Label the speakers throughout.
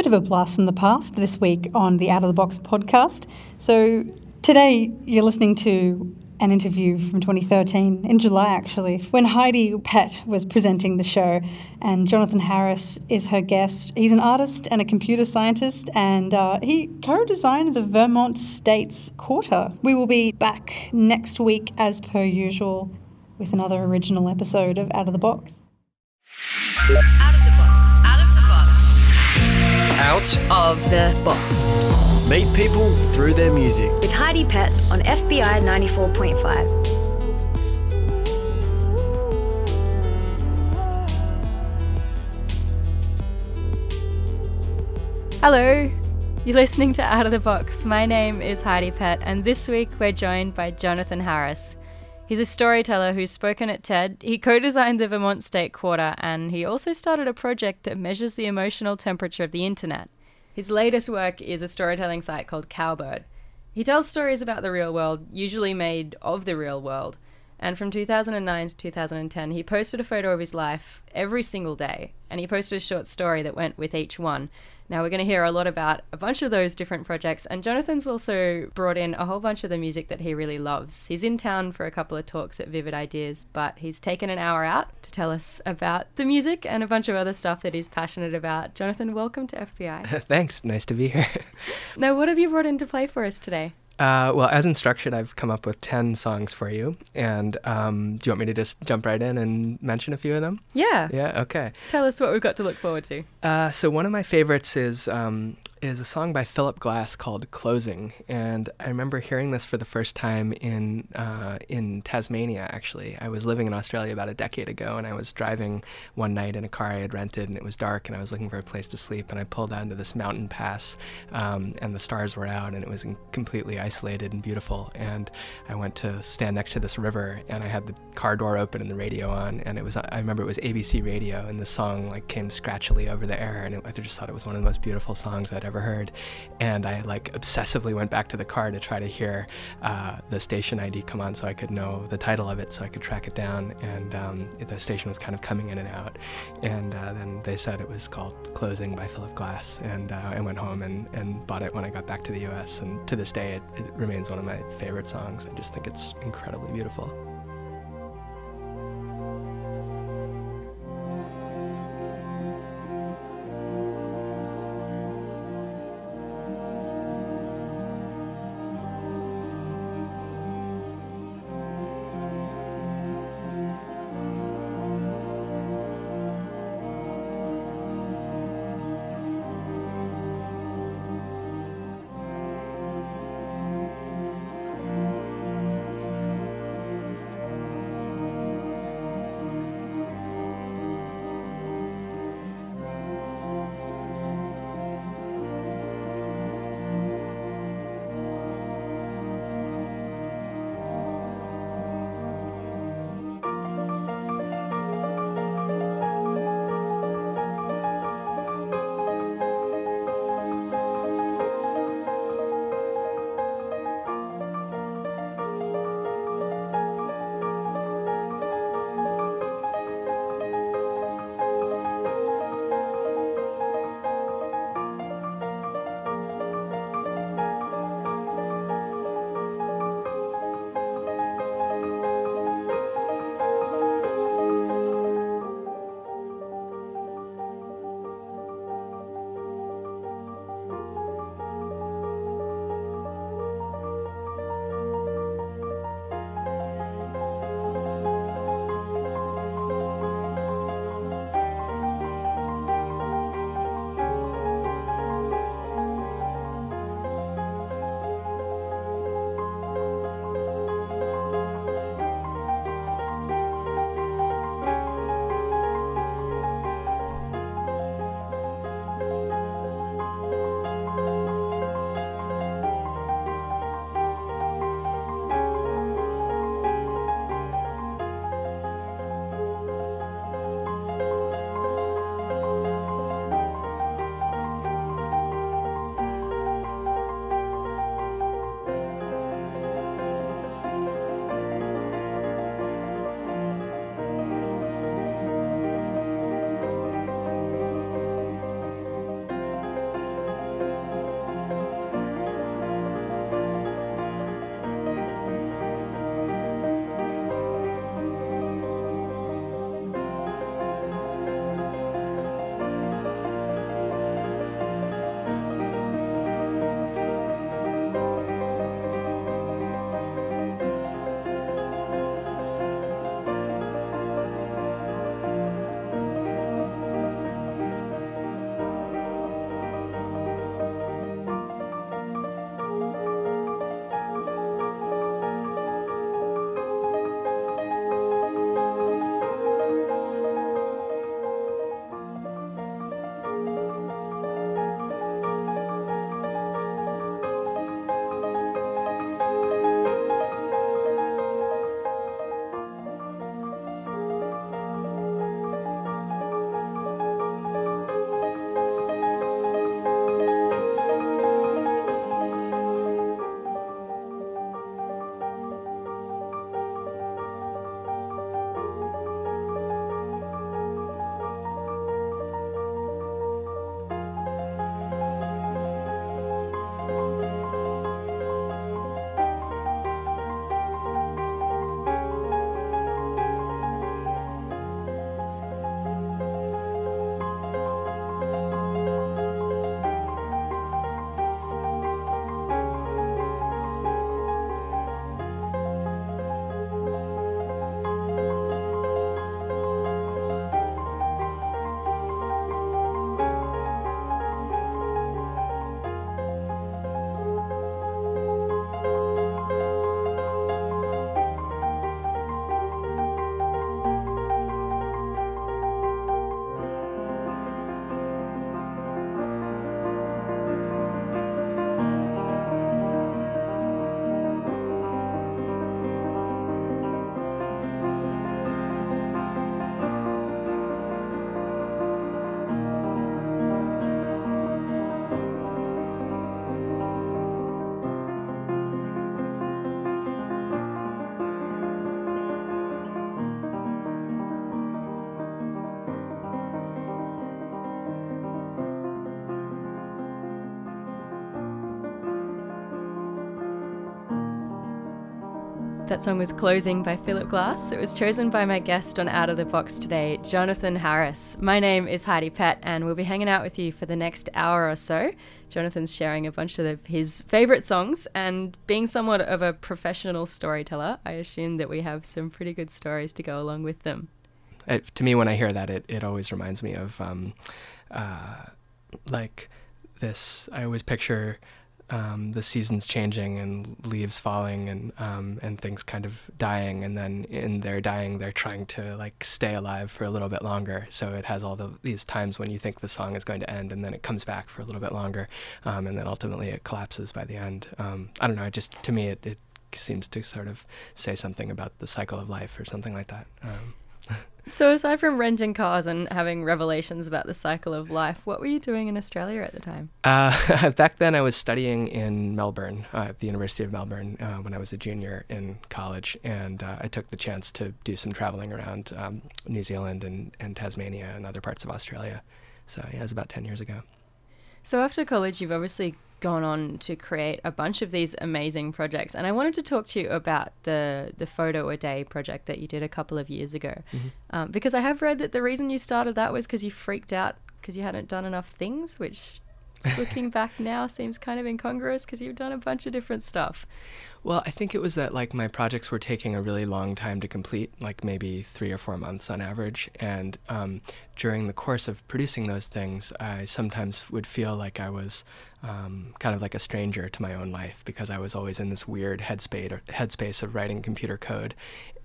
Speaker 1: bit of a blast from the past this week on the Out of the Box podcast. So, today you're listening to an interview from 2013, in July actually, when Heidi Pett was presenting the show, and Jonathan Harris is her guest. He's an artist and a computer scientist, and uh, he co designed the Vermont States Quarter. We will be back next week, as per usual, with another original episode of Out of the Box.
Speaker 2: Out of the Out. Of the box.
Speaker 3: Meet people through their music.
Speaker 2: With Heidi Pett on FBI 94.5.
Speaker 4: Hello, you're listening to Out of the Box. My name is Heidi Pett, and this week we're joined by Jonathan Harris. He's a storyteller who's spoken at TED. He co designed the Vermont State Quarter, and he also started a project that measures the emotional temperature of the internet. His latest work is a storytelling site called Cowbird. He tells stories about the real world, usually made of the real world. And from 2009 to 2010, he posted a photo of his life every single day, and he posted a short story that went with each one. Now, we're going to hear a lot about a bunch of those different projects, and Jonathan's also brought in a whole bunch of the music that he really loves. He's in town for a couple of talks at Vivid Ideas, but he's taken an hour out to tell us about the music and a bunch of other stuff that he's passionate about. Jonathan, welcome to FBI.
Speaker 5: Thanks, nice to be here.
Speaker 4: now, what have you brought in to play for us today?
Speaker 5: Uh, well, as instructed, I've come up with 10 songs for you. And um, do you want me to just jump right in and mention a few of them?
Speaker 4: Yeah.
Speaker 5: Yeah, okay.
Speaker 4: Tell us what we've got to look forward to.
Speaker 5: Uh, so, one of my favorites is um, is a song by Philip Glass called "Closing," and I remember hearing this for the first time in uh, in Tasmania. Actually, I was living in Australia about a decade ago, and I was driving one night in a car I had rented, and it was dark, and I was looking for a place to sleep, and I pulled out into this mountain pass, um, and the stars were out, and it was completely isolated and beautiful, and I went to stand next to this river, and I had the car door open and the radio on, and it was I remember it was ABC radio, and the song like came scratchily over the air, and it, I just thought it was one of the most beautiful songs I'd ever heard. And I like obsessively went back to the car to try to hear uh, the station ID come on so I could know the title of it so I could track it down. And um, the station was kind of coming in and out. And uh, then they said it was called Closing by Philip Glass. And uh, I went home and, and bought it when I got back to the US. And to this day, it, it remains one of my favorite songs. I just think it's incredibly beautiful.
Speaker 4: That song was Closing by Philip Glass. It was chosen by my guest on Out of the Box today, Jonathan Harris. My name is Heidi Pett, and we'll be hanging out with you for the next hour or so. Jonathan's sharing a bunch of his favourite songs, and being somewhat of a professional storyteller, I assume that we have some pretty good stories to go along with them.
Speaker 5: It, to me, when I hear that, it, it always reminds me of um, uh, like this. I always picture um, the seasons changing and leaves falling and um, and things kind of dying, and then in their dying, they're trying to like stay alive for a little bit longer. So it has all the, these times when you think the song is going to end, and then it comes back for a little bit longer, um, and then ultimately it collapses by the end. Um, I don't know. It just to me, it, it seems to sort of say something about the cycle of life or something like that.
Speaker 4: So, aside from renting cars and having revelations about the cycle of life, what were you doing in Australia at the time?
Speaker 5: Uh, back then, I was studying in Melbourne, uh, at the University of Melbourne, uh, when I was a junior in college, and uh, I took the chance to do some traveling around um, New Zealand and, and Tasmania and other parts of Australia. So, yeah, it was about 10 years ago.
Speaker 4: So, after college, you've obviously gone on to create a bunch of these amazing projects. And I wanted to talk to you about the the photo a day project that you did a couple of years ago, mm-hmm. um, because I have read that the reason you started that was because you freaked out because you hadn't done enough things, which looking back now seems kind of incongruous because you've done a bunch of different stuff.
Speaker 5: Well, I think it was that like my projects were taking a really long time to complete, like maybe three or four months on average. And um, during the course of producing those things, I sometimes would feel like I was um, kind of like a stranger to my own life because I was always in this weird headspace headspace of writing computer code,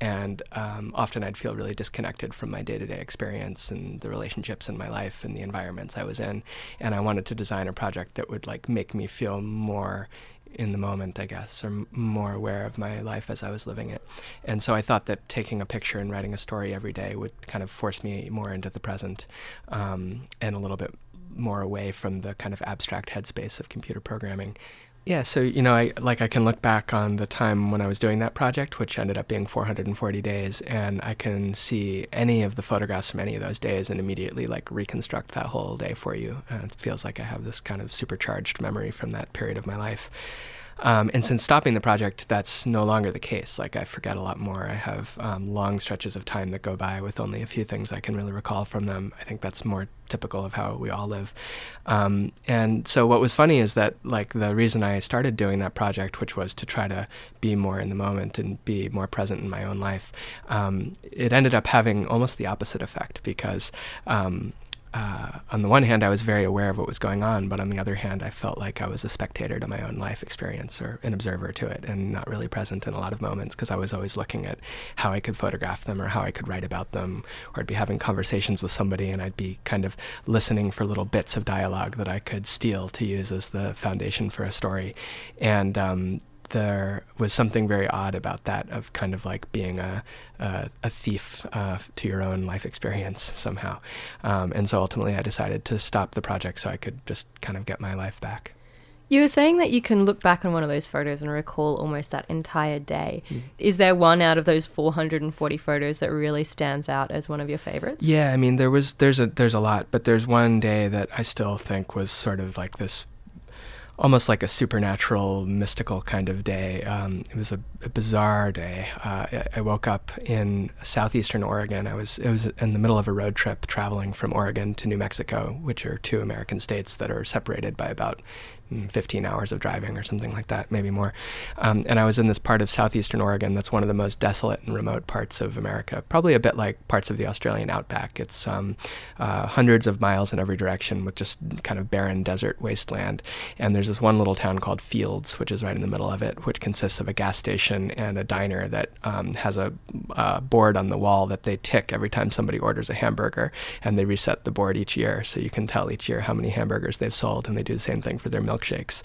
Speaker 5: and um, often I'd feel really disconnected from my day-to-day experience and the relationships in my life and the environments I was in. And I wanted to design a project that would like make me feel more in the moment, I guess, or more aware of my life as I was living it. And so I thought that taking a picture and writing a story every day would kind of force me more into the present um, and a little bit more away from the kind of abstract headspace of computer programming. Yeah, so you know, I like I can look back on the time when I was doing that project, which ended up being 440 days, and I can see any of the photographs from any of those days and immediately like reconstruct that whole day for you. Uh, it feels like I have this kind of supercharged memory from that period of my life. Um, and since stopping the project, that's no longer the case. Like I forget a lot more. I have um, long stretches of time that go by with only a few things I can really recall from them. I think that's more typical of how we all live. Um, and so what was funny is that like the reason I started doing that project, which was to try to be more in the moment and be more present in my own life, um, it ended up having almost the opposite effect because um, uh, on the one hand, I was very aware of what was going on, but on the other hand, I felt like I was a spectator to my own life experience or an observer to it and not really present in a lot of moments because I was always looking at how I could photograph them or how I could write about them, or I'd be having conversations with somebody and I'd be kind of listening for little bits of dialogue that I could steal to use as the foundation for a story. And um, there was something very odd about that of kind of like being a a, a thief uh, to your own life experience somehow um, and so ultimately i decided to stop the project so i could just kind of get my life back
Speaker 4: you were saying that you can look back on one of those photos and recall almost that entire day. Mm. Is there one out of those 440 photos that really stands out as one of your favorites?
Speaker 5: Yeah, I mean there was there's a there's a lot, but there's one day that I still think was sort of like this almost like a supernatural, mystical kind of day. Um, it was a, a bizarre day. Uh, I, I, woke up in southeastern Oregon. I was it was in the middle of a road trip traveling from Oregon to New Mexico, which are two American states that are separated by about 15 hours of driving or something like that, maybe more. Um, and I was in this part of southeastern Oregon that's one of the most desolate and remote parts of America, probably a bit like parts of the Australian outback. It's um, uh, hundreds of miles in every direction with just kind of barren desert wasteland. And there's this one little town called Fields, which is right in the middle of it, which consists of a gas station and a diner that um, has a uh, board on the wall that they tick every time somebody orders a hamburger. And they reset the board each year, so you can tell each year how many hamburgers they've sold. And they do the same thing for their milk milkshakes.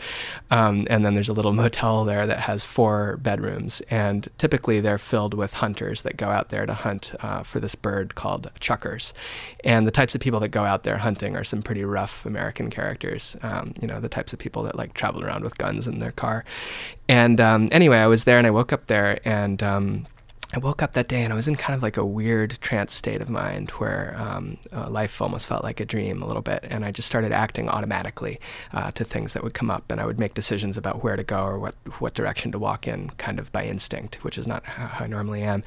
Speaker 5: Um, and then there's a little motel there that has four bedrooms, and typically they're filled with hunters that go out there to hunt uh, for this bird called chukars. And the types of people that go out there hunting are some pretty rough American characters. Um, you know, the types of people that like travel around with guns in their car. And um, anyway, I was there and I woke up there and. I woke up that day and I was in kind of like a weird trance state of mind where um, uh, life almost felt like a dream a little bit. And I just started acting automatically uh, to things that would come up. And I would make decisions about where to go or what, what direction to walk in kind of by instinct, which is not how I normally am.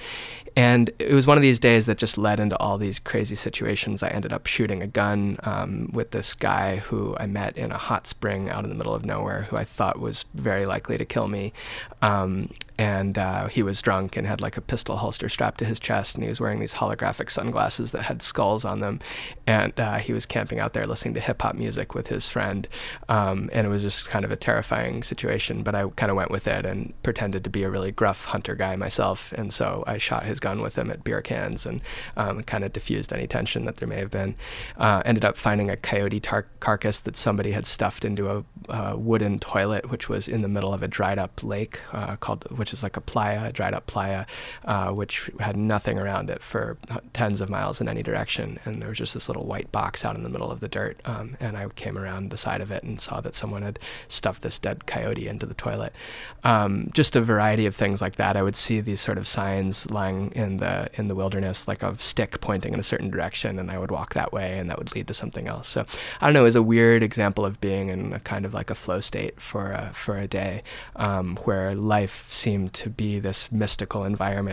Speaker 5: And it was one of these days that just led into all these crazy situations. I ended up shooting a gun um, with this guy who I met in a hot spring out in the middle of nowhere who I thought was very likely to kill me. Um, and uh, he was drunk and had like a pistol holster strapped to his chest, and he was wearing these holographic sunglasses that had skulls on them, and uh, he was camping out there listening to hip hop music with his friend, um, and it was just kind of a terrifying situation. But I kind of went with it and pretended to be a really gruff hunter guy myself, and so I shot his gun with him at beer cans and um, kind of diffused any tension that there may have been. Uh, ended up finding a coyote tar- carcass that somebody had stuffed into a, a, wooden toilet, which was in the middle of a dried up lake uh, called which is like a playa, a dried up playa, uh, which had nothing around it for tens of miles in any direction. And there was just this little white box out in the middle of the dirt. Um, and I came around the side of it and saw that someone had stuffed this dead coyote into the toilet. Um, just a variety of things like that. I would see these sort of signs lying in the in the wilderness, like a stick pointing in a certain direction, and I would walk that way, and that would lead to something else. So I don't know. It was a weird example of being in a kind of like a flow state for a, for a day, um, where life seemed seemed to be this mystical environment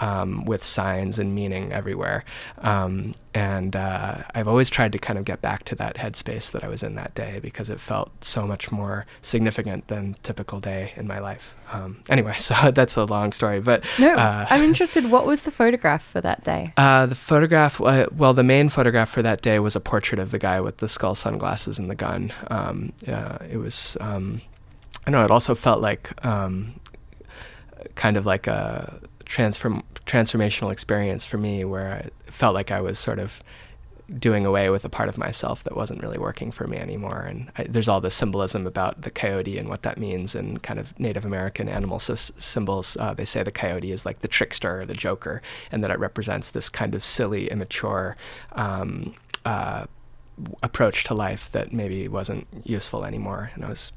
Speaker 5: um, with signs and meaning everywhere. Um, and uh, I've always tried to kind of get back to that headspace that I was in that day because it felt so much more significant than typical day in my life. Um, anyway, so that's a long story, but
Speaker 4: no, uh, I'm interested. What was the photograph for that day?
Speaker 5: Uh, the photograph, uh, well, the main photograph for that day was a portrait of the guy with the skull sunglasses and the gun. Um, uh, it was. Um, I know it also felt like um, kind of like a transform transformational experience for me where I felt like I was sort of doing away with a part of myself that wasn't really working for me anymore. And I, there's all this symbolism about the coyote and what that means and kind of Native American animal symbols. Uh, they say the coyote is like the trickster or the joker, and that it represents this kind of silly, immature um, uh, approach to life that maybe wasn't useful anymore. And I was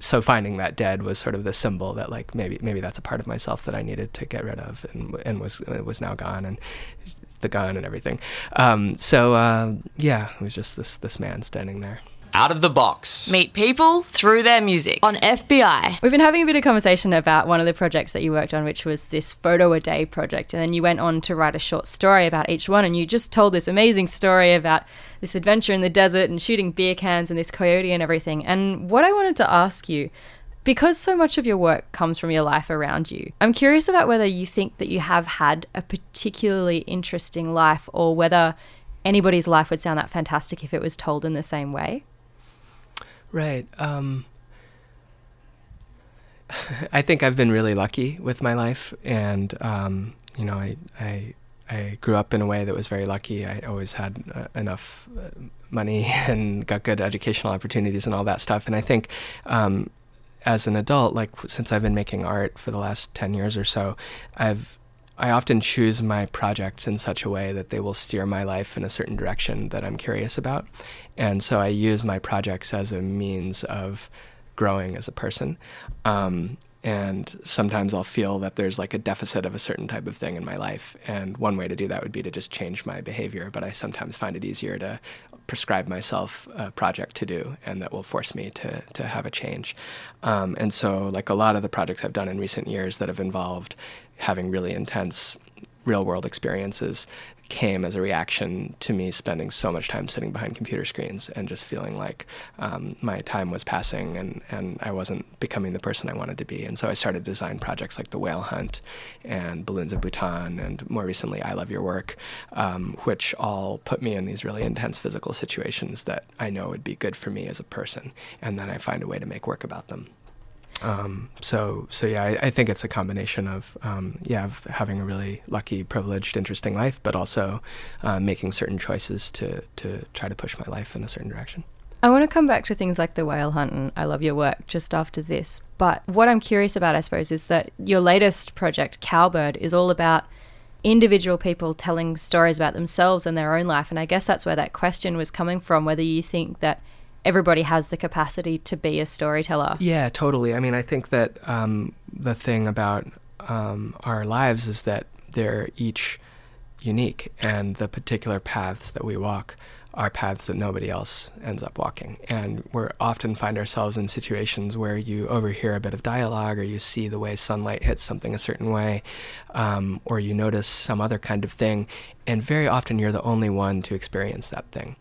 Speaker 5: so finding that dead was sort of the symbol that like maybe maybe that's a part of myself that I needed to get rid of and and was was now gone and the gun and everything. Um, so uh, yeah, it was just this this man standing there.
Speaker 3: Out of the box.
Speaker 2: Meet people through their music on FBI.
Speaker 4: We've been having a bit of conversation about one of the projects that you worked on, which was this photo a day project. And then you went on to write a short story about each one. And you just told this amazing story about this adventure in the desert and shooting beer cans and this coyote and everything. And what I wanted to ask you because so much of your work comes from your life around you, I'm curious about whether you think that you have had a particularly interesting life or whether anybody's life would sound that fantastic if it was told in the same way.
Speaker 5: Right. Um, I think I've been really lucky with my life, and um, you know, I, I I grew up in a way that was very lucky. I always had uh, enough uh, money and got good educational opportunities and all that stuff. And I think um, as an adult, like since I've been making art for the last ten years or so, I've I often choose my projects in such a way that they will steer my life in a certain direction that I'm curious about. And so I use my projects as a means of growing as a person. Um, and sometimes I'll feel that there's like a deficit of a certain type of thing in my life. And one way to do that would be to just change my behavior. But I sometimes find it easier to prescribe myself a project to do, and that will force me to to have a change. Um, and so, like a lot of the projects I've done in recent years that have involved having really intense real world experiences came as a reaction to me spending so much time sitting behind computer screens and just feeling like um, my time was passing and, and I wasn't becoming the person I wanted to be. And so I started to design projects like The Whale Hunt and Balloons of Bhutan and more recently I Love Your Work, um, which all put me in these really intense physical situations that I know would be good for me as a person. And then I find a way to make work about them. Um, so, so yeah, I, I, think it's a combination of, um, yeah, of having a really lucky, privileged, interesting life, but also uh, making certain choices to, to try to push my life in a certain direction.
Speaker 4: I want to come back to things like the whale hunt and I love your work just after this. But what I'm curious about, I suppose, is that your latest project, Cowbird, is all about individual people telling stories about themselves and their own life. And I guess that's where that question was coming from whether you think that everybody has the capacity to be a storyteller.
Speaker 5: Yeah, totally. I mean, I think that um, the thing about um, our lives is that they're each unique, and the particular paths that we walk are paths that nobody else ends up walking. And we often find ourselves in situations where you overhear a bit of dialogue, or you see the way sunlight hits something a certain way, um, or you notice some other kind of thing, and very often you're the only one to experience that thing.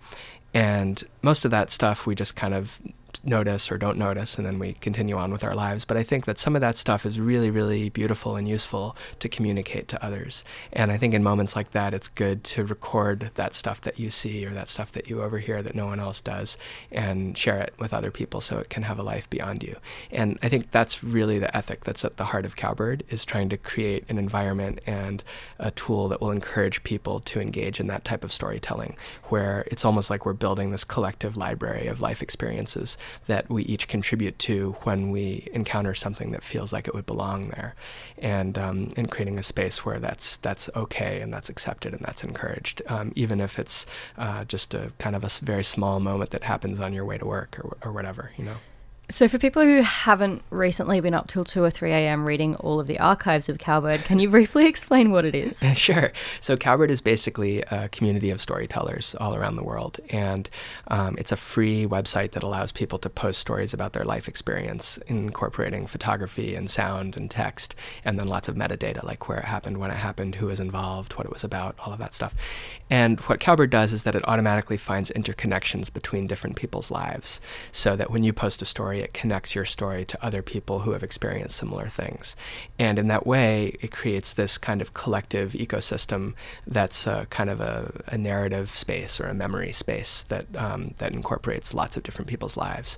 Speaker 5: And most of that stuff we just kind of notice or don't notice, and then we continue on with our lives. But I think that some of that stuff is really, really beautiful and useful to communicate to others. And I think in moments like that, it's good to record that stuff that you see or that stuff that you overhear that no one else does and share it with other people so it can have a life beyond you. And I think that's really the ethic that's at the heart of Cowbird is trying to create an environment and a tool that will encourage people to engage in that type of storytelling where it's almost like we're building this collective library of life experiences that we each contribute to when we encounter something that feels like it would belong there, and um, and creating a space where that's that's okay and that's accepted and that's encouraged, um, even if it's uh, just a kind of a very small moment that happens on your way to work or or whatever, you know.
Speaker 4: So, for people who haven't recently been up till 2 or 3 a.m. reading all of the archives of Cowbird, can you briefly explain what it is?
Speaker 5: sure. So, Cowbird is basically a community of storytellers all around the world. And um, it's a free website that allows people to post stories about their life experience, incorporating photography and sound and text, and then lots of metadata like where it happened, when it happened, who was involved, what it was about, all of that stuff. And what Cowbird does is that it automatically finds interconnections between different people's lives so that when you post a story, story, it connects your story to other people who have experienced similar things. And in that way, it creates this kind of collective ecosystem that's a, kind of a, a narrative space or a memory space that, um, that incorporates lots of different people's lives.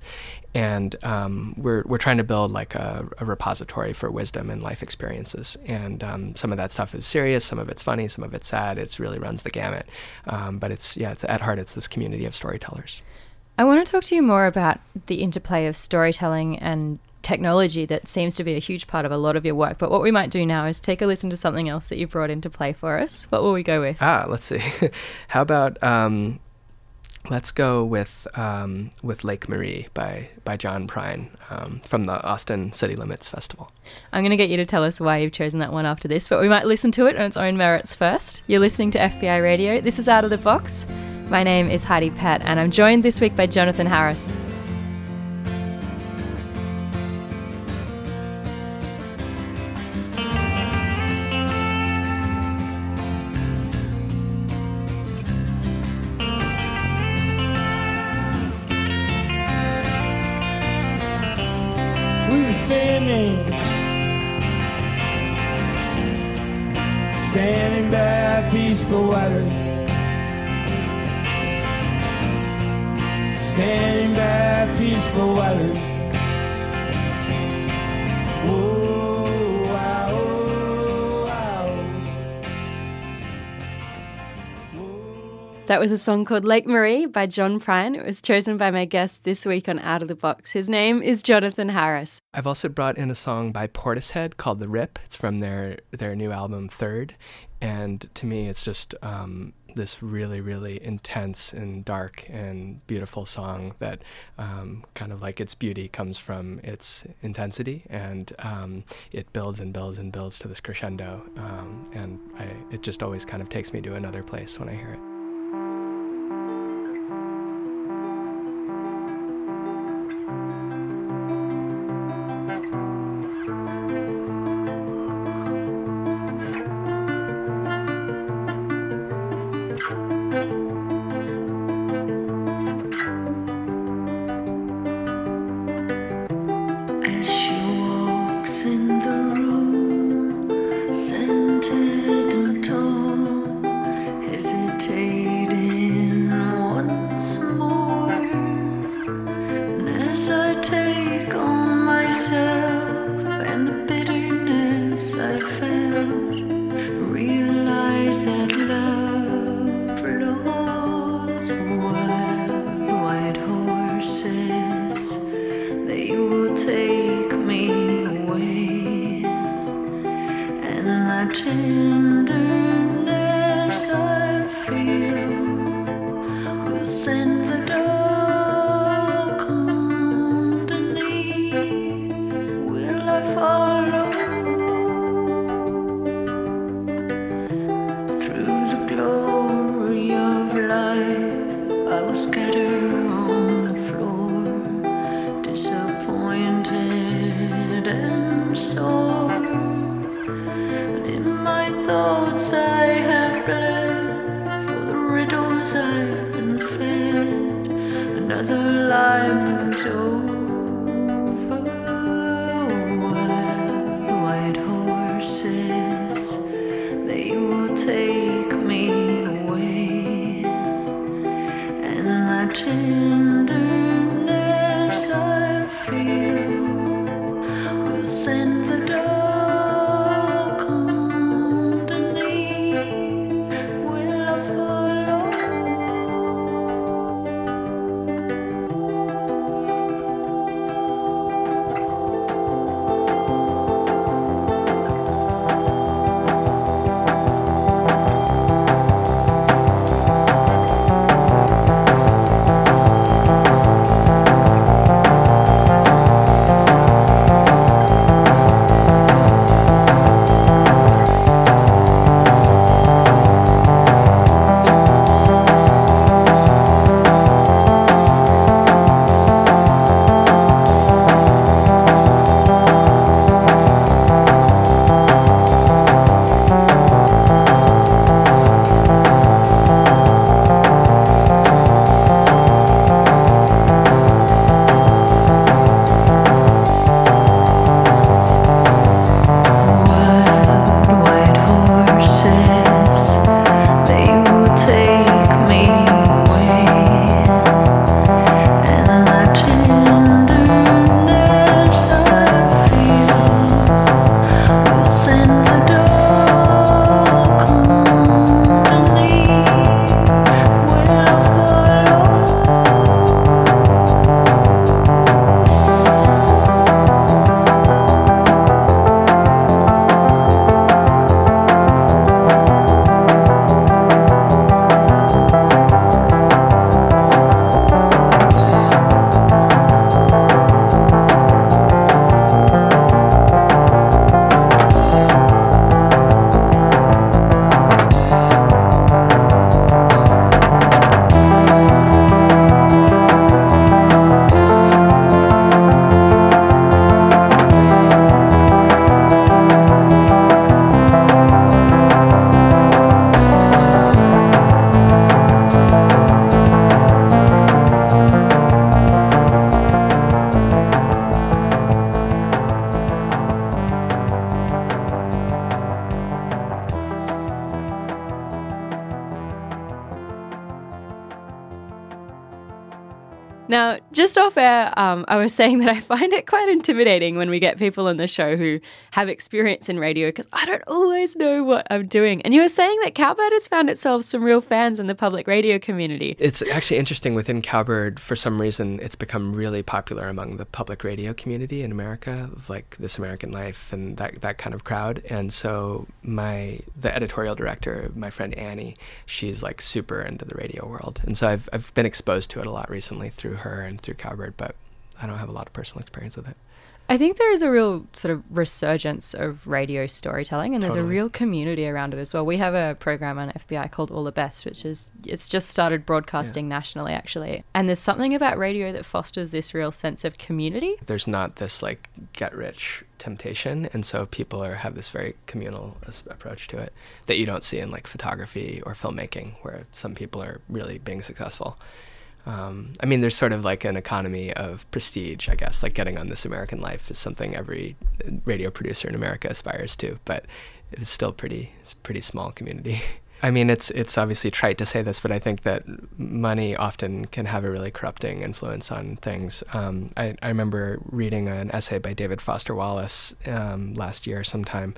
Speaker 5: And um, we're, we're trying to build like a, a, repository for wisdom and life experiences. And um, some of that stuff is serious, some of it's funny, some of it's sad. It really runs the gamut. Um, but it's, yeah, it's, at heart, it's this community of storytellers.
Speaker 4: I want to talk to you more about the interplay of storytelling and technology that seems to be a huge part of a lot of your work. But what we might do now is take a listen to something else that you brought into play for us. What will we go with?
Speaker 5: Ah, let's see. How about um, let's go with um, with Lake Marie by by John Prine um, from the Austin City Limits Festival.
Speaker 4: I'm going to get you to tell us why you've chosen that one after this, but we might listen to it on its own merits first. You're listening to FBI Radio. This is Out of the Box. My name is Heidi Pett, and I'm joined this week by Jonathan Harris.
Speaker 6: We were standing, standing by peaceful waters. Peaceful waters. Oh, wow,
Speaker 4: oh, That was a song called Lake Marie by John Prine. It was chosen by my guest this week on Out of the Box. His name is Jonathan Harris.
Speaker 5: I've also brought in a song by Portishead called The Rip. It's from their, their new album, Third. And to me, it's just um, this really, really intense and dark and beautiful song that um, kind of like its beauty comes from its intensity and um, it builds and builds and builds to this crescendo. Um, and I, it just always kind of takes me to another place when I hear it.
Speaker 4: Now, just um, I was saying that I find it quite intimidating when we get people on the show who have experience in radio because I don't always know what I'm doing. And you were saying that Cowbird has found itself some real fans in the public radio community.
Speaker 5: It's actually interesting within Cowbird, for some reason, it's become really popular among the public radio community in America, like This American Life and that, that kind of crowd. And so, my the editorial director, my friend Annie, she's like super into the radio world. And so, I've, I've been exposed to it a lot recently through her and through Cowbird, but I don't have a lot of personal experience with it.
Speaker 4: I think there is a real sort of resurgence of radio storytelling, and there's a real community around it as well. We have a program on FBI called All the Best, which is it's just started broadcasting nationally, actually. And there's something about radio that fosters this real sense of community.
Speaker 5: there's not this like get rich temptation and so people are have this very communal approach to it that you don't see in like photography or filmmaking where some people are really being successful um, i mean there's sort of like an economy of prestige i guess like getting on this american life is something every radio producer in america aspires to but it's still pretty it's pretty small community I mean, it's it's obviously trite to say this, but I think that money often can have a really corrupting influence on things. Um, I, I remember reading an essay by David Foster Wallace um, last year sometime,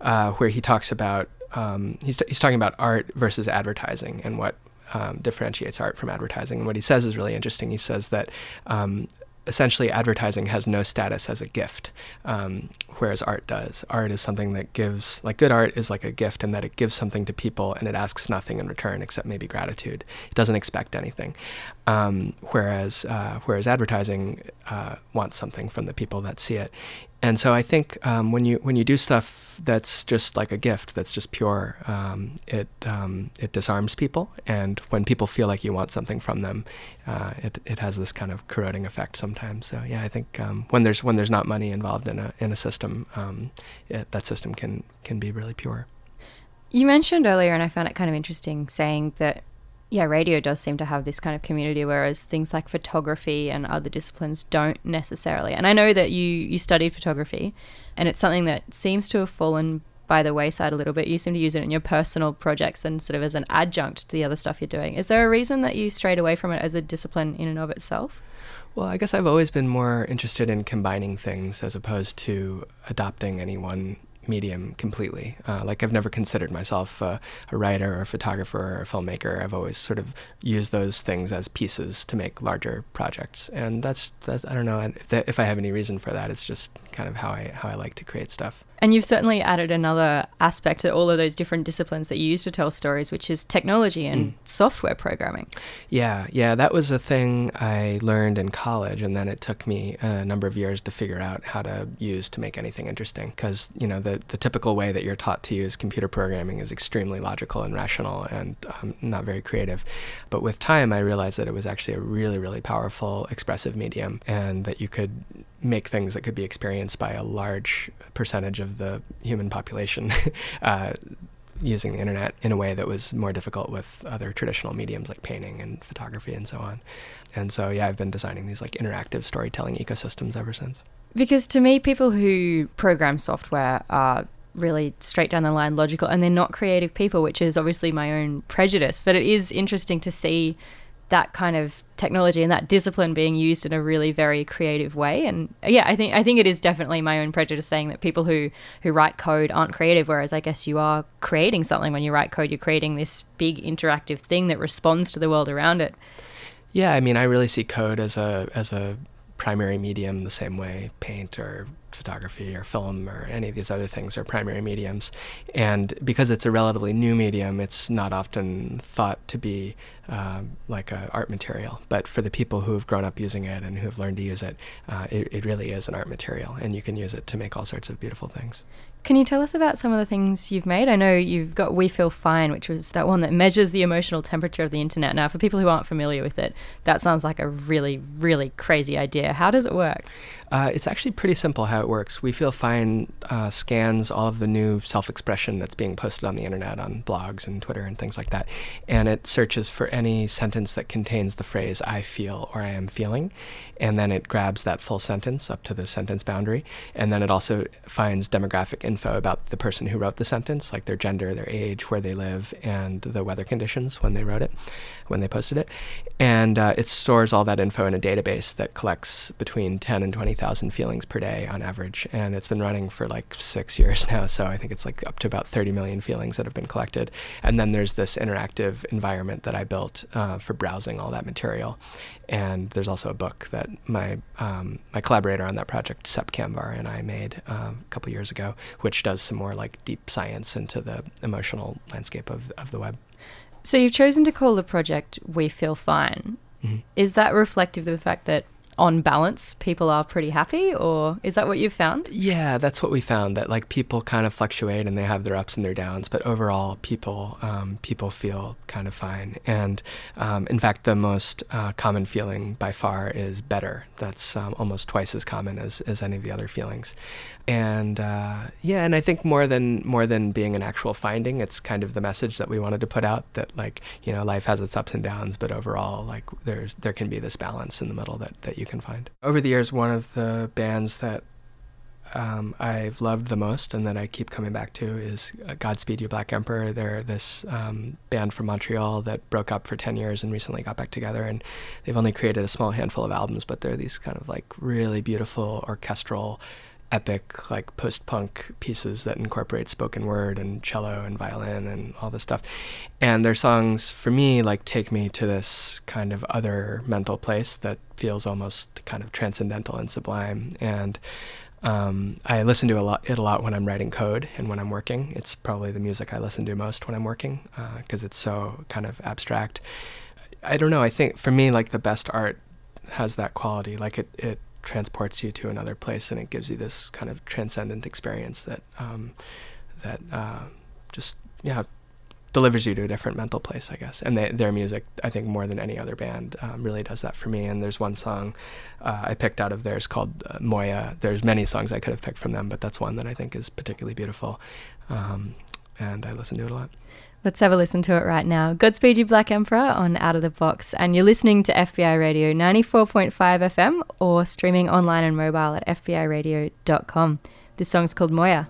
Speaker 5: uh, where he talks about um, he's he's talking about art versus advertising and what um, differentiates art from advertising. And what he says is really interesting. He says that um, essentially advertising has no status as a gift, um, whereas art does. Art is something that gives, like good art is like a gift in that it gives something to people and it asks nothing in return except maybe gratitude. It doesn't expect anything. Um, whereas, uh, whereas advertising uh, wants something from the people that see it. And so I think um, when you when you do stuff that's just like a gift, that's just pure, um, it um, it disarms people. And when people feel like you want something from them, uh, it it has this kind of corroding effect sometimes. So yeah, I think um, when there's when there's not money involved in a in a system, um, it, that system can can be really pure.
Speaker 4: You mentioned earlier, and I found it kind of interesting, saying that yeah, radio does seem to have this kind of community, whereas things like photography and other disciplines don't necessarily. And I know that you you studied photography, and it's something that seems to have fallen by the wayside a little bit. You seem to use it in your personal projects and sort of as an adjunct to the other stuff you're doing. Is there a reason that you strayed away from it as a discipline in and of itself?
Speaker 5: Well, I guess I've always been more interested in combining things as opposed to adopting any one medium completely. Uh, like I've never considered myself a writer or a photographer or a filmmaker. I've always sort of used those things as pieces to make larger projects, and that's that's I don't know if, that, if I have any reason for that. It's just kind of how I how I like to create stuff.
Speaker 4: And you've certainly added another aspect to all of those different disciplines that you use to tell stories, which is technology and software programming.
Speaker 5: Yeah, yeah, that was a thing I learned in college, and then it took me a number of years to figure out how to use to make anything interesting. Because you know, the the typical way that you're taught to use computer programming is extremely logical and rational, and um, not very creative. But with time, I realized that it was actually a really, really powerful expressive medium, and that you could make things that could be experienced by a large percentage of the human population. uh, using the internet in a way that was more difficult with other traditional mediums like painting and photography and so on. And so, yeah, I've been designing these like interactive storytelling ecosystems ever since.
Speaker 4: Because to me, people who program software are really straight down the line logical and they're not creative people, which is obviously my own prejudice. But it is interesting to see that kind of technology and that discipline being used in a really very creative way. And uh, yeah i think i think it is definitely my own prejudice saying that people who who write code aren't creative whereas i guess you are creating something. When you write code you're creating this big interactive thing that responds to the world around it.
Speaker 5: Yeah, I mean, I really see code as a as a primary medium the same way paint or photography or film or any of these other things are primary mediums. And because it's a relatively new medium, it's not often thought to be um, like an art material. But for the people who have grown up using it and who have learned to use it, uh, it, it really is an art material, and you can use it to make all sorts of beautiful things.
Speaker 4: Can you tell us about some of the things you've made? I know you've got We Feel Fine, which was that one that measures the emotional temperature of the internet. Now, for people who aren't familiar with it, that sounds like a really, really crazy idea. How does it work?
Speaker 5: Uh, it's actually pretty simple how it works. We Feel Fine uh, scans all of the new self expression that's being posted on the internet, on blogs and Twitter and things like that. And it searches for any sentence that contains the phrase I feel or I am feeling. And then it grabs that full sentence up to the sentence boundary. And then it also finds demographic info about the person who wrote the sentence, like their gender, their age, where they live, and the weather conditions when they wrote it, when they posted it. And uh, it stores all that info in a database that collects between 10 and 20,000 feelings per day on average. And it's been running for like six years now. So I think it's like up to about 30 million feelings that have been collected. And then there's this interactive environment that I built uh, for browsing all that material. And there's also a book that my um, my collaborator on that project, Sep Kamvar, and I made um, a couple years ago, which does some more like deep science into the emotional landscape of, of the web.
Speaker 4: So you've chosen to call the project We Feel Fine.
Speaker 5: Mhm.
Speaker 4: Is that reflective of the fact that, on balance, people are pretty happy, or is that what you've found?
Speaker 5: Yeah, that's what we found. That like people kind of fluctuate and they have their ups and their downs, but overall, people um, people feel kind of fine. And um, in fact, the most uh, common feeling by far is better. That's um, almost twice as common as, as any of the other feelings. And uh, yeah, and I think more than more than being an actual finding, it's kind of the message that we wanted to put out that like you know life has its ups and downs, but overall like there's there can be this balance in the middle that that you can find. Over the years, one of the bands that um, I've loved the most and that I keep coming back to is uh, Godspeed You Black Emperor. They're this um, band from Montreal that broke up for 10 years and recently got back together. And they've only created a small handful of albums, but they're these kind of like really beautiful orchestral, epic, like post punk pieces that incorporate spoken word and cello and violin and all this stuff. And their songs, for me, like take me to this kind of other mental place that feels almost kind of transcendental and sublime. And um, I listen to a lot, it a lot when I'm writing code and when I'm working. It's probably the music I listen to most when I'm working because it's so kind of abstract. I don't know. I think for me, like the best art has that quality. Like it, it transports you to another place and it gives you this kind of transcendent experience that um, that uh, just yeah delivers you to a different mental place, I guess. And they, their music, I think, more than any other band, um, really does that for me. And there's one song uh, I picked out of theirs called uh, Moya. There's many songs I could have picked from them, but that's one that I think is particularly beautiful. Um, and I listen to it a lot.
Speaker 4: Let's have a listen to it right now. Godspeed You Black Emperor on Out of the Box. And you're listening to FBI Radio 94.5 FM or streaming online and mobile at FBIRadio.com. This song's called Moya.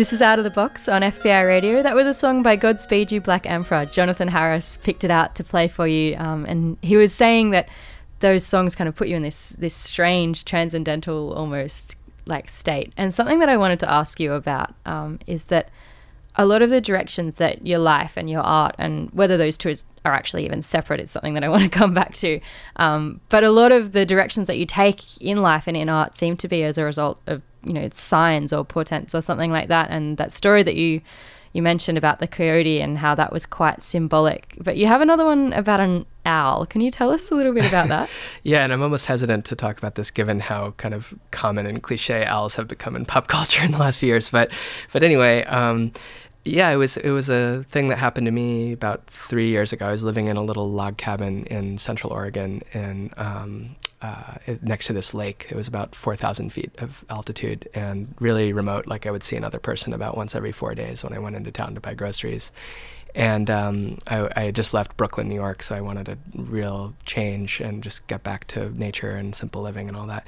Speaker 4: This is Out of the Box on FBI Radio. That was a song by Godspeed You Black Emperor. Jonathan Harris picked it out to play for you, um, and he was saying that those songs kind of put you in this this strange, transcendental, almost like state. And something that I wanted to ask you about um, is that a lot of the directions that your life and your art, and whether those two are actually even separate, is something that I want to come back to. Um, but a lot of the directions that you take in life and in art seem to be as a result of you know signs or portents or something like that. And that story that you you mentioned about the coyote and how that was quite symbolic. But you have another one about an owl. Can you tell us a little bit about that?
Speaker 5: Yeah, and I'm almost hesitant to talk about this given how kind of common and cliche owls have become in pop culture in the last few years. But, but anyway, um, yeah, it was it was a thing that happened to me about three years ago. I was living in a little log cabin in Central Oregon, and um, uh, next to this lake. It was about 4,000 feet of altitude and really remote. Like I would see another person about once every four days when I went into town to buy groceries. And um, I, I just left Brooklyn, New York, so I wanted a real change and just get back to nature and simple living and all that.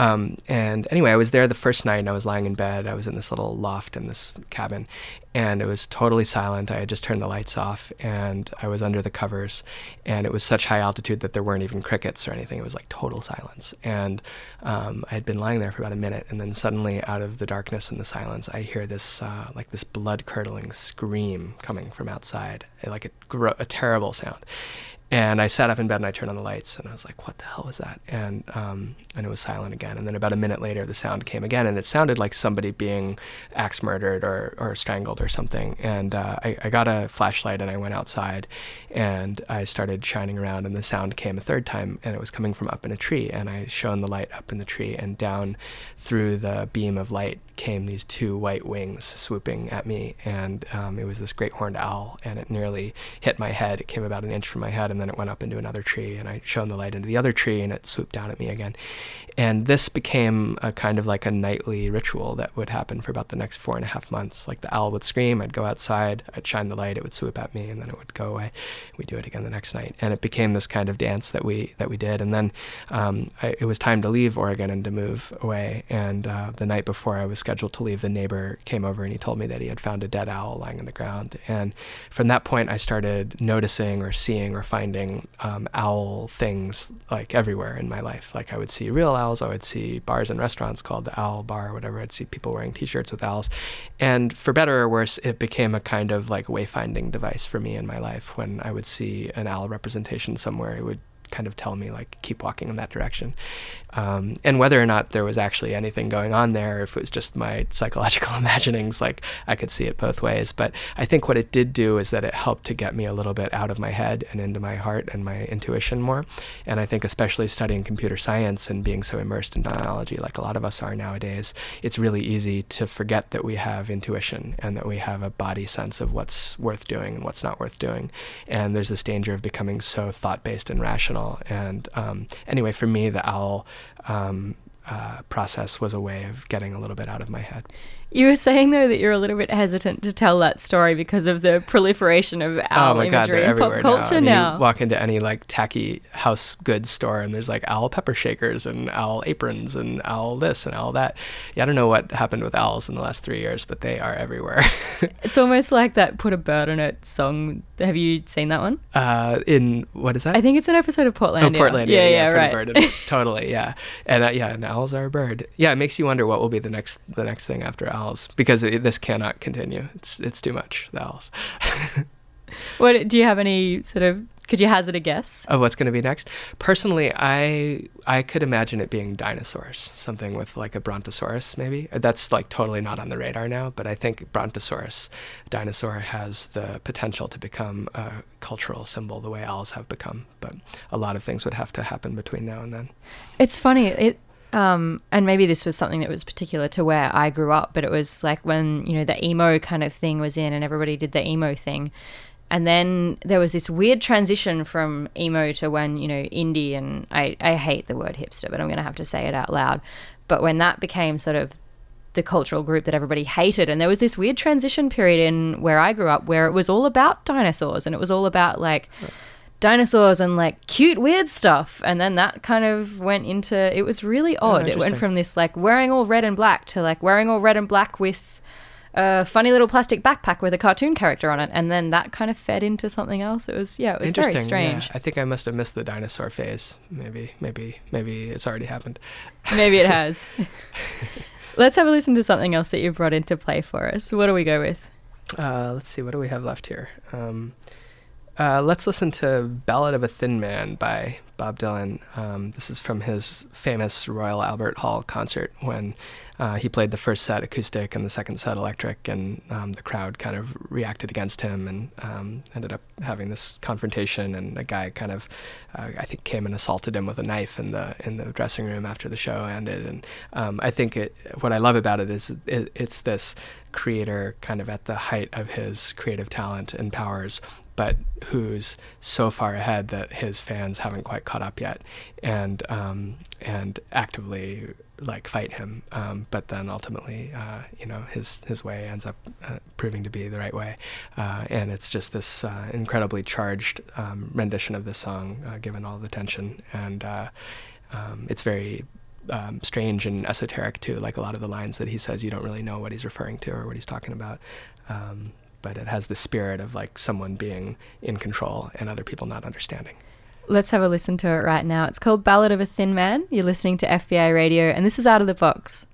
Speaker 5: Um, and anyway, I was there the first night and I was lying in bed. I was in this little loft in this cabin and it was totally silent. I had just turned the lights off and I was under the covers and it was such high altitude that there weren't even crickets or anything. It was like total silence. And um, I had been lying there for about a minute and then suddenly out of the darkness and the silence, I hear this uh, like this blood curdling scream coming from outside, like a, gro- a terrible sound. And I sat up in bed and I turned on the lights and I was like, "What the hell was that?" And um, and it was silent again. And then about a minute later, the sound came again, and it sounded like somebody being axe murdered or, or strangled or something. And uh, I, I got a flashlight and I went outside, and I started shining around, and the sound came a third time, and it was coming from up in a tree. And I shone the light up in the tree, and down through the beam of light came these two white wings swooping at me, and um, it was this great horned owl, and it nearly hit my head. It came about an inch from my head, and then it went up into another tree, and I shone the light into the other tree, and it swooped down at me again. And this became a kind of like a nightly ritual that would happen for about the next four and a half months. Like the owl would scream, I'd go outside, I'd shine the light, it would swoop at me, and then it would go away. We'd do it again the next night, and it became this kind of dance that we that we did. And then um, I, it was time to leave Oregon and to move away. And uh, the night before I was scheduled to leave, the neighbor came over and he told me that he had found a dead owl lying on the ground. And from that point, I started noticing or seeing or finding um, owl things like everywhere in my life. Like I would see real owls, I would see bars and restaurants called the Owl Bar or whatever. I'd see people wearing T-shirts with owls, and for better or worse, it became a kind of like wayfinding device for me in my life. When I would see an owl representation somewhere, it would kind of tell me like keep walking in that direction. Um, and whether or not there was actually anything going on there, if it was just my psychological imaginings, like I could see it both ways. But I think what it did do is that it helped to get me a little bit out of my head and into my heart and my intuition more. And I think, especially studying computer science and being so immersed in technology, like a lot of us are nowadays, it's really easy to forget that we have intuition and that we have a body sense of what's worth doing and what's not worth doing. And there's this danger of becoming so thought based and rational. And um, anyway, for me, the owl um, uh, process was a way of getting a little bit out of my head.
Speaker 4: You were saying though that you're a little bit hesitant to tell that story because of the proliferation of owl
Speaker 5: oh my god,
Speaker 4: imagery
Speaker 5: they're
Speaker 4: in pop
Speaker 5: everywhere
Speaker 4: culture
Speaker 5: now.
Speaker 4: now.
Speaker 5: You walk into any like tacky house goods store and there's like owl pepper shakers and owl aprons and owl this and owl that. Yeah, I don't know what happened with owls in the last three years, but they are everywhere.
Speaker 4: It's almost like that "Put a Bird on It" song. Have you seen that one?
Speaker 5: uh, in what is that?
Speaker 4: I think it's an episode of Portland.
Speaker 5: Oh, Portland.
Speaker 4: Yeah, yeah,
Speaker 5: Pretty
Speaker 4: right.
Speaker 5: Bird totally, yeah. And uh, yeah, and owls are a bird. Yeah, it makes you wonder what will be the next the next thing after owls because it, this cannot continue. It's it's too much. The owls.
Speaker 4: What do you have any sort of? Could you hazard a guess?
Speaker 5: of what's going to be next. Personally, I I could imagine it being dinosaurs, something with like a brontosaurus maybe. That's like totally not on the radar now, but I think brontosaurus dinosaur has the potential to become a cultural symbol the way owls have become. But a lot of things would have to happen between now and then.
Speaker 4: It's funny. It um, and maybe this was something that was particular to where I grew up, but it was like when you know the emo kind of thing was in, and everybody did the emo thing, and then there was this weird transition from emo to when you know indie, and I I hate the word hipster, but I'm gonna have to say it out loud. But when that became sort of the cultural group that everybody hated. And there was this weird transition period in where I grew up where it was all about dinosaurs and it was all about like dinosaurs and like cute weird stuff. And then that kind of went into it was really oh, odd. it went from this like wearing all red and black to like wearing all red and black with a funny little plastic backpack with a cartoon character on it. And then that kind of fed into something else. It was yeah, it was very strange.
Speaker 5: Yeah. I think I must have missed the dinosaur phase. Maybe, maybe, maybe it's already happened.
Speaker 4: Maybe it has. Let's have a listen to something else that you brought into play for us. What do we go with?
Speaker 5: Uh, let's see, what do we have left here? Um, uh, let's listen to Ballad of a Thin Man by Bob Dylan. Um, this is from his famous Royal Albert Hall concert when uh, he played the first set acoustic and the second set electric, and um, the crowd kind of reacted against him and um, ended up having this confrontation. And a guy kind of, uh, I think, came and assaulted him with a knife in the in the dressing room after the show ended. And um, I think it, what I love about it is it, it's this creator kind of at the height of his creative talent and powers but who's so far ahead that his fans haven't quite caught up yet, and um, and actively like fight him. Um, but then ultimately, uh, you know, his his way ends up uh, proving to be the right way, uh, and it's just this uh, incredibly charged um, rendition of this song, uh, given all the tension, and uh, um, it's very. Um, strange and esoteric too, like a lot of the lines that he says, you don't really know what he's referring to or what he's talking about. Um, but it has the spirit of like someone being in control and other people not understanding.
Speaker 4: Let's have a listen to it right now. It's called Ballad of a Thin Man. You're listening to FBI Radio, and this is Out of the Box.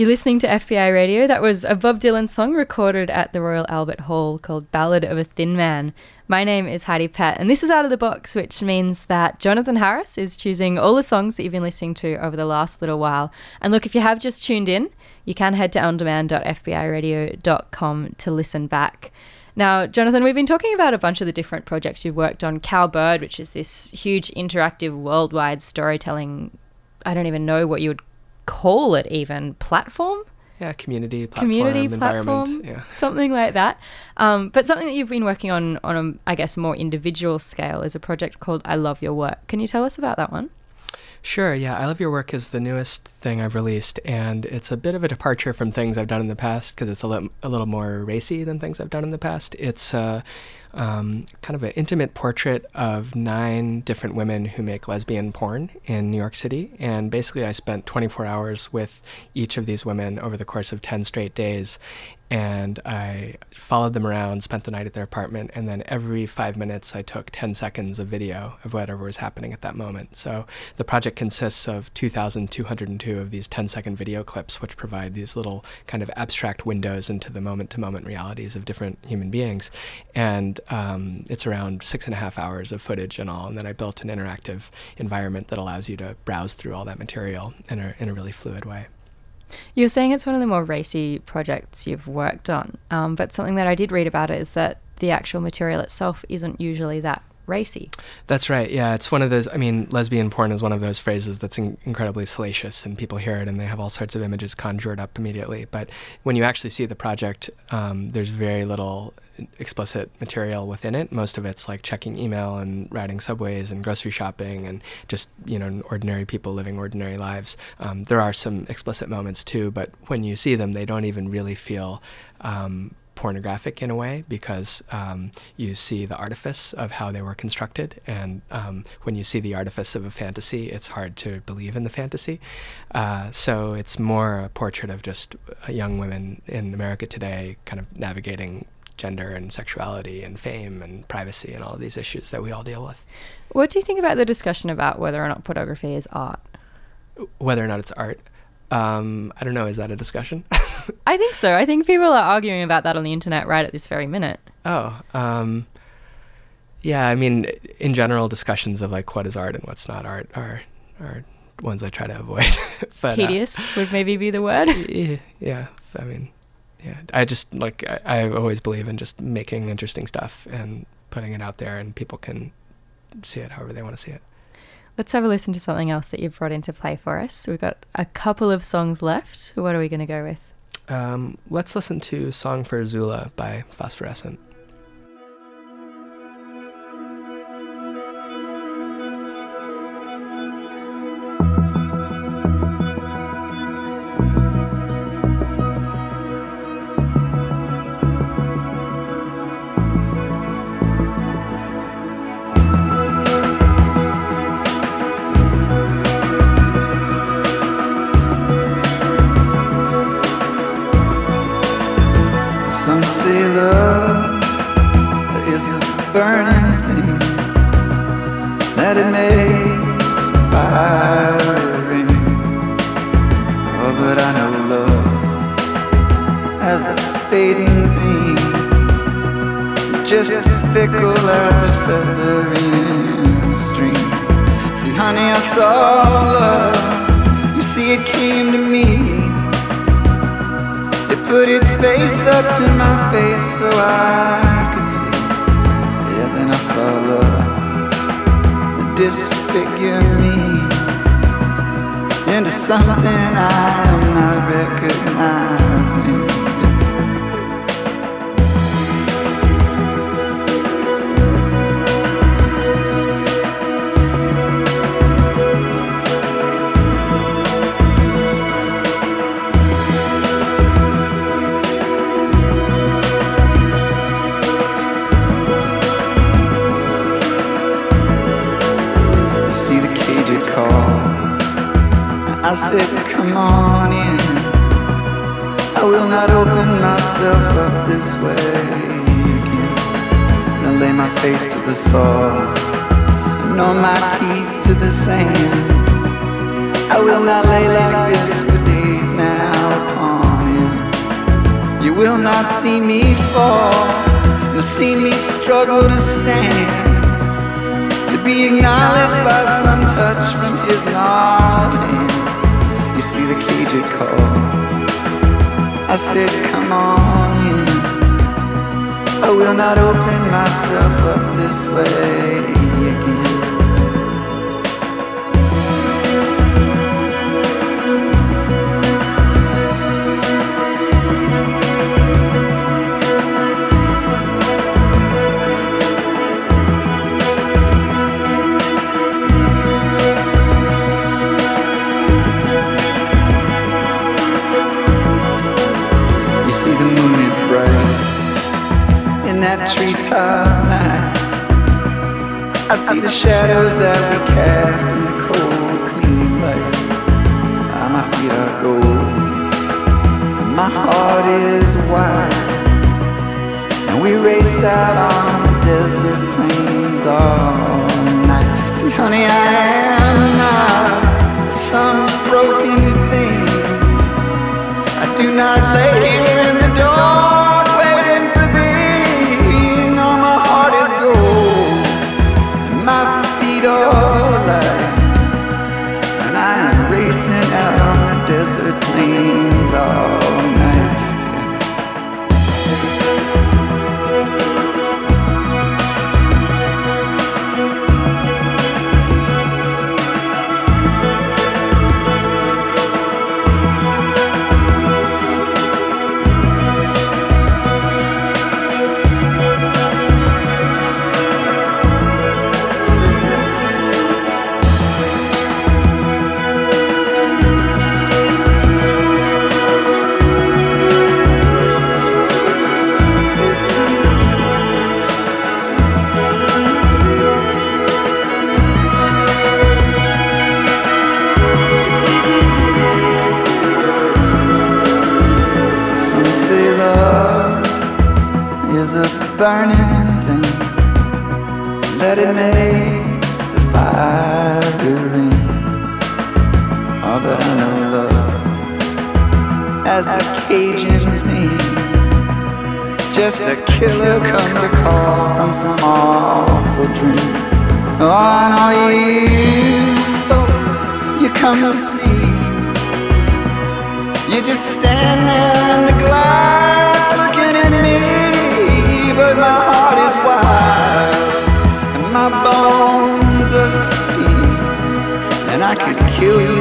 Speaker 4: You're listening to FBI Radio. That was a Bob Dylan song recorded at the Royal Albert Hall called Ballad of a Thin Man. My name is Heidi Pett, and this is Out of the Box, which means that Jonathan Harris is choosing all the songs that you've been listening to over the last little while. And look, if you have just tuned in, you can head to ondemand.fbiradio.com to listen back. Now, Jonathan, we've been talking about a bunch of the different projects you've worked on. Cowbird, which is this huge interactive worldwide storytelling, I don't even know what you would call it even, platform?
Speaker 5: Yeah, community platform,
Speaker 4: community platform,
Speaker 5: Yeah.
Speaker 4: something like that. Um, but something that you've been working on on a, I guess, more individual scale is a project called "I Love Your Work." Can you tell us about that one?
Speaker 5: Sure, yeah. I Love Your Work is the newest thing I've released, and it's a bit of a departure from things I've done in the past because it's a, li- a little more racy than things I've done in the past. It's uh, um, kind of an intimate portrait of nine different women who make lesbian porn in New York City. And basically, I spent 24 hours with each of these women over the course of 10 straight days. And I followed them around, spent the night at their apartment, and then every five minutes I took 10 seconds of video of whatever was happening at that moment. So the project consists of 2,202 of these 10 second video clips, which provide these little kind of abstract windows into the moment to moment realities of different human beings. And um, it's around six and a half hours of footage and all. And then I built an interactive environment that allows you to browse through all that material in a, in a really fluid way.
Speaker 4: You're saying it's one of the more racy projects you've worked on, um, but something that I did read about it is that the actual material itself isn't usually that racy.
Speaker 5: That's right. Yeah, it's one of those. I mean, lesbian porn is one of those phrases that's in- incredibly salacious, and people hear it and they have all sorts of images conjured up immediately. But when you actually see the project, um, there's very little explicit material within it. Most of it's like checking email and riding subways and grocery shopping and just you know ordinary people living ordinary lives. Um, there are some explicit moments too, but when you see them, they don't even really feel. Um, pornographic in a way because um, you see the artifice of how they were constructed, and um, when you see the artifice of a fantasy, it's hard to believe in the fantasy. Uh, so it's more a portrait of just young women in America today, kind of navigating gender and sexuality and fame and privacy and all of these issues that we all deal with.
Speaker 4: What do you think about the discussion about whether or not pornography is art?
Speaker 5: Whether or not it's art, um, I don't know. Is that a discussion?
Speaker 4: I think so. I think people are arguing about that on the internet right at this very minute.
Speaker 5: Oh, um, yeah. I mean, in general, discussions of like what is art and what's not art are are ones I try to avoid. but, uh,
Speaker 4: Tedious would maybe be the word.
Speaker 5: yeah, yeah. I mean, yeah. I just like I, I always believe in just making interesting stuff and putting it out there, and people can see it however they want to see it.
Speaker 4: Let's have a listen to something else that you've brought into play for us. We've got a couple of songs left. What are we going to go with?
Speaker 5: Um, let's listen to "Song for Zula" by Phosphorescent.
Speaker 7: Just as fickle as a feather in a stream. See, honey, I saw love. You see, it came to me. It put its face up to my face so I could see. Yeah, then I saw love disfigure me into something I am not recognizing. Said, come on in. I will not open myself up this way again. Now lay my face to the saw, nor my teeth to the sand. I will not lay like this for days now You will not see me fall, nor see me struggle to stand. To be acknowledged by some touch from his gnarled hands. I said, come on in. I will not open myself up this way treetop night. I see the shadows that we cast in the cold, clean light. My feet are gold, and my heart is wide. And we race out on the desert plains all night. See, honey, I am not some broken thing. I do not lay killer come to call from some awful dream. Oh, and all you folks you come to see. You just stand there in the glass looking at me, but my heart is wild and my bones are steel, and I could kill you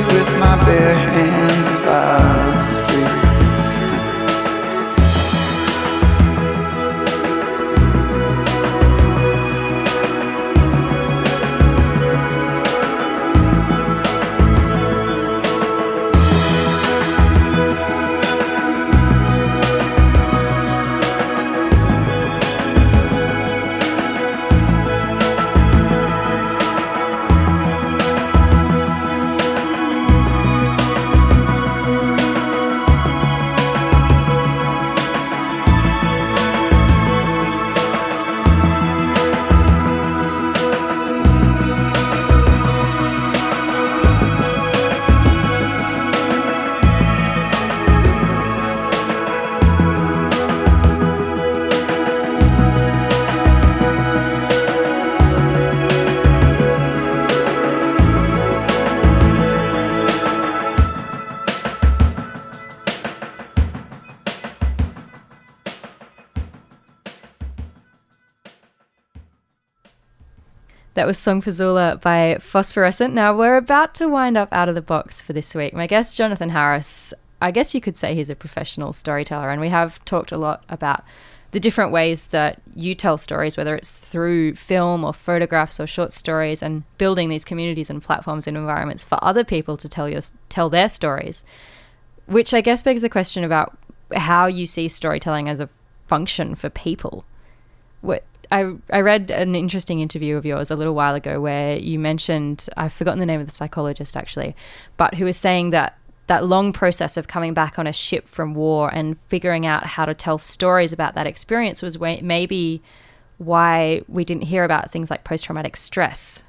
Speaker 7: was
Speaker 4: Song for Zula by Phosphorescent. Now we're about to wind up out of the box for this week. My guest, Jonathan Harris, I guess you could say he's a professional storyteller, and we have talked a lot about the different ways that you tell stories, whether it's through film or photographs or short stories, and building these communities and platforms and environments for other people to tell your tell their stories. Which I guess begs the question about how you see storytelling as a function for people. What I I read an interesting interview of yours a little while ago where you mentioned I've forgotten the name of the psychologist actually, but who was saying that that long process of coming back on a ship from war and figuring out how to tell stories about that experience was way, maybe why we didn't hear about things like post traumatic stress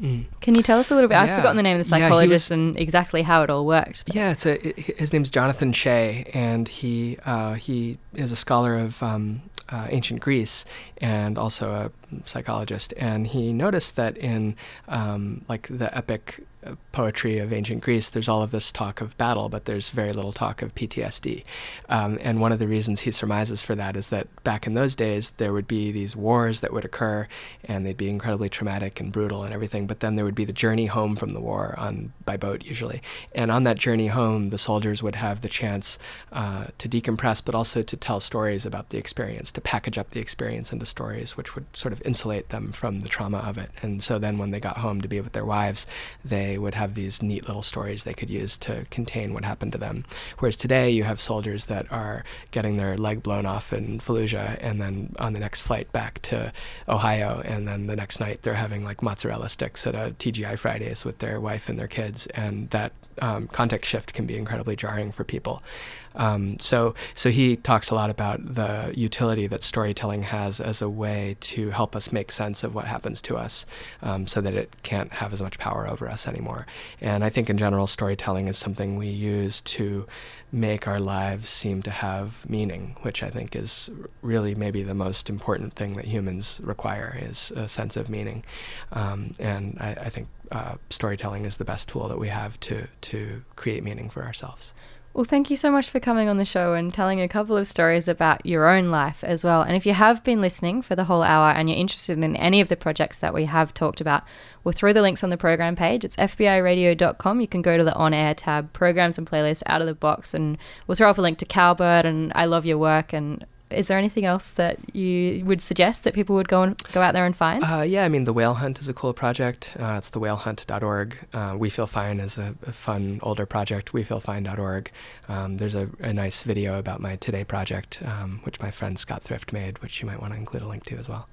Speaker 4: Can you tell us a little bit? I've forgotten the name of the
Speaker 5: Yeah,
Speaker 4: psychologist
Speaker 5: was-
Speaker 4: and exactly how it all worked. but-
Speaker 5: Yeah, it's a, i his name's Jonathan Shay, and he uh, he is a scholar of um, uh, ancient Greece and also a psychologist. And he noticed that in um, like the epic poetry of ancient Greece, there's all of this talk of battle, but there's very little talk of PTSD. Um, and one of the reasons he surmises for that is that back in those days, there would be these wars that would occur, and they'd be incredibly traumatic and brutal and everything. But then there would be the journey home from the war on by boat usually, and on that journey home, the soldiers would have the chance uh, to decompress, but also to tell stories about the experience, to package up the experience into stories, which would sort of insulate them from the trauma of it. And so then, when they got home to be with their wives, they would have these neat little stories they could use to contain what happened to them. Whereas today, you have soldiers that are getting their leg blown off in Fallujah, and then on the next flight back to Ohio, and then the next night they're having like mozzarella sticks at a TGI Fridays with their wife and their kids, and that um, context shift can be incredibly jarring for people. Um, so, so he talks a lot about the utility that storytelling has as a way to help us make sense of what happens to us, um, so that it can't have as much power over us anymore. And I think in general, storytelling is something we use to make our lives seem to have meaning, which I think is really maybe the most important thing that humans require is a sense of meaning. Um, and I, I think uh, storytelling is the best tool that we have to to create meaning for ourselves.
Speaker 4: Well, thank you so much for coming on the show and telling a couple of stories about your own life as well. And if you have been listening for the whole hour and you're interested in any of the projects that we have talked about, we'll throw the links on the program page. It's fbiradio.com. You can go to the on air tab, programs and playlists out of the box, and we'll throw up a link to Cowbird and I Love Your Work. And is there anything else that you would suggest that people would go and go out there and find?
Speaker 5: Uh, yeah, I mean, the Whale Hunt is a cool project. Uh, it's thewhalehunt.org. Uh, we Feel Fine is a, a fun older project. WeFeelFine.org. Um, there's a, a nice video about my Today project, um, which my friend Scott Thrift made, which you might want to include a link to as well.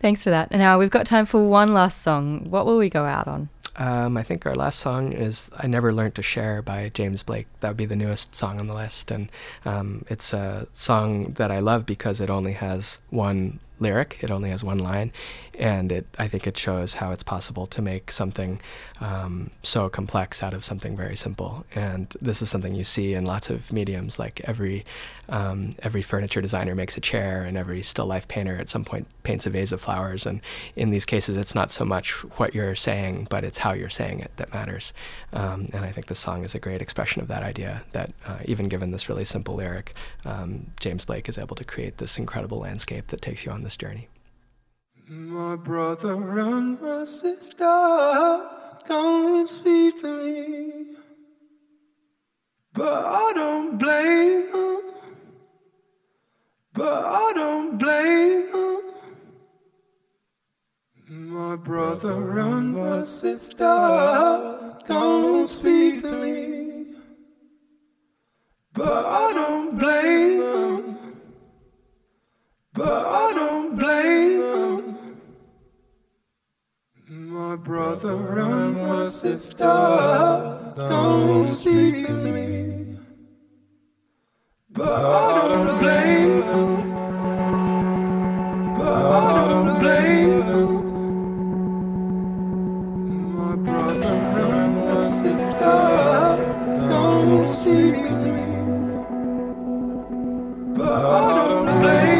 Speaker 4: Thanks for that. And now we've got time for one last song. What will we go out on?
Speaker 5: Um, I think our last song is I Never Learned to Share by James Blake. That would be the newest song on the list. And um, it's a song that I love because it only has one lyric, it only has one line. And it, I think it shows how it's possible to make something um, so complex out of something very simple. And this is something you see in lots of mediums, like every, um, every furniture designer makes a chair, and every still life painter at some point paints a vase of flowers. And in these cases, it's not so much what you're saying, but it's how you're saying it that matters. Um, and I think the song is a great expression of that idea that uh, even given this really simple lyric, um, James Blake is able to create this incredible landscape that takes you on this journey.
Speaker 6: My brother and my sister don't speak to me, but I don't blame them. But I don't blame them. My brother and my sister don't speak to me, but I don't blame them. But I don't blame them. My brother and my sister don't speak to me. But I don't blame them. But I don't blame them. My brother and my sister don't speak to me. But I don't blame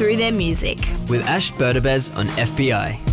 Speaker 8: through their music.
Speaker 3: with Ash Berdabez on FBI.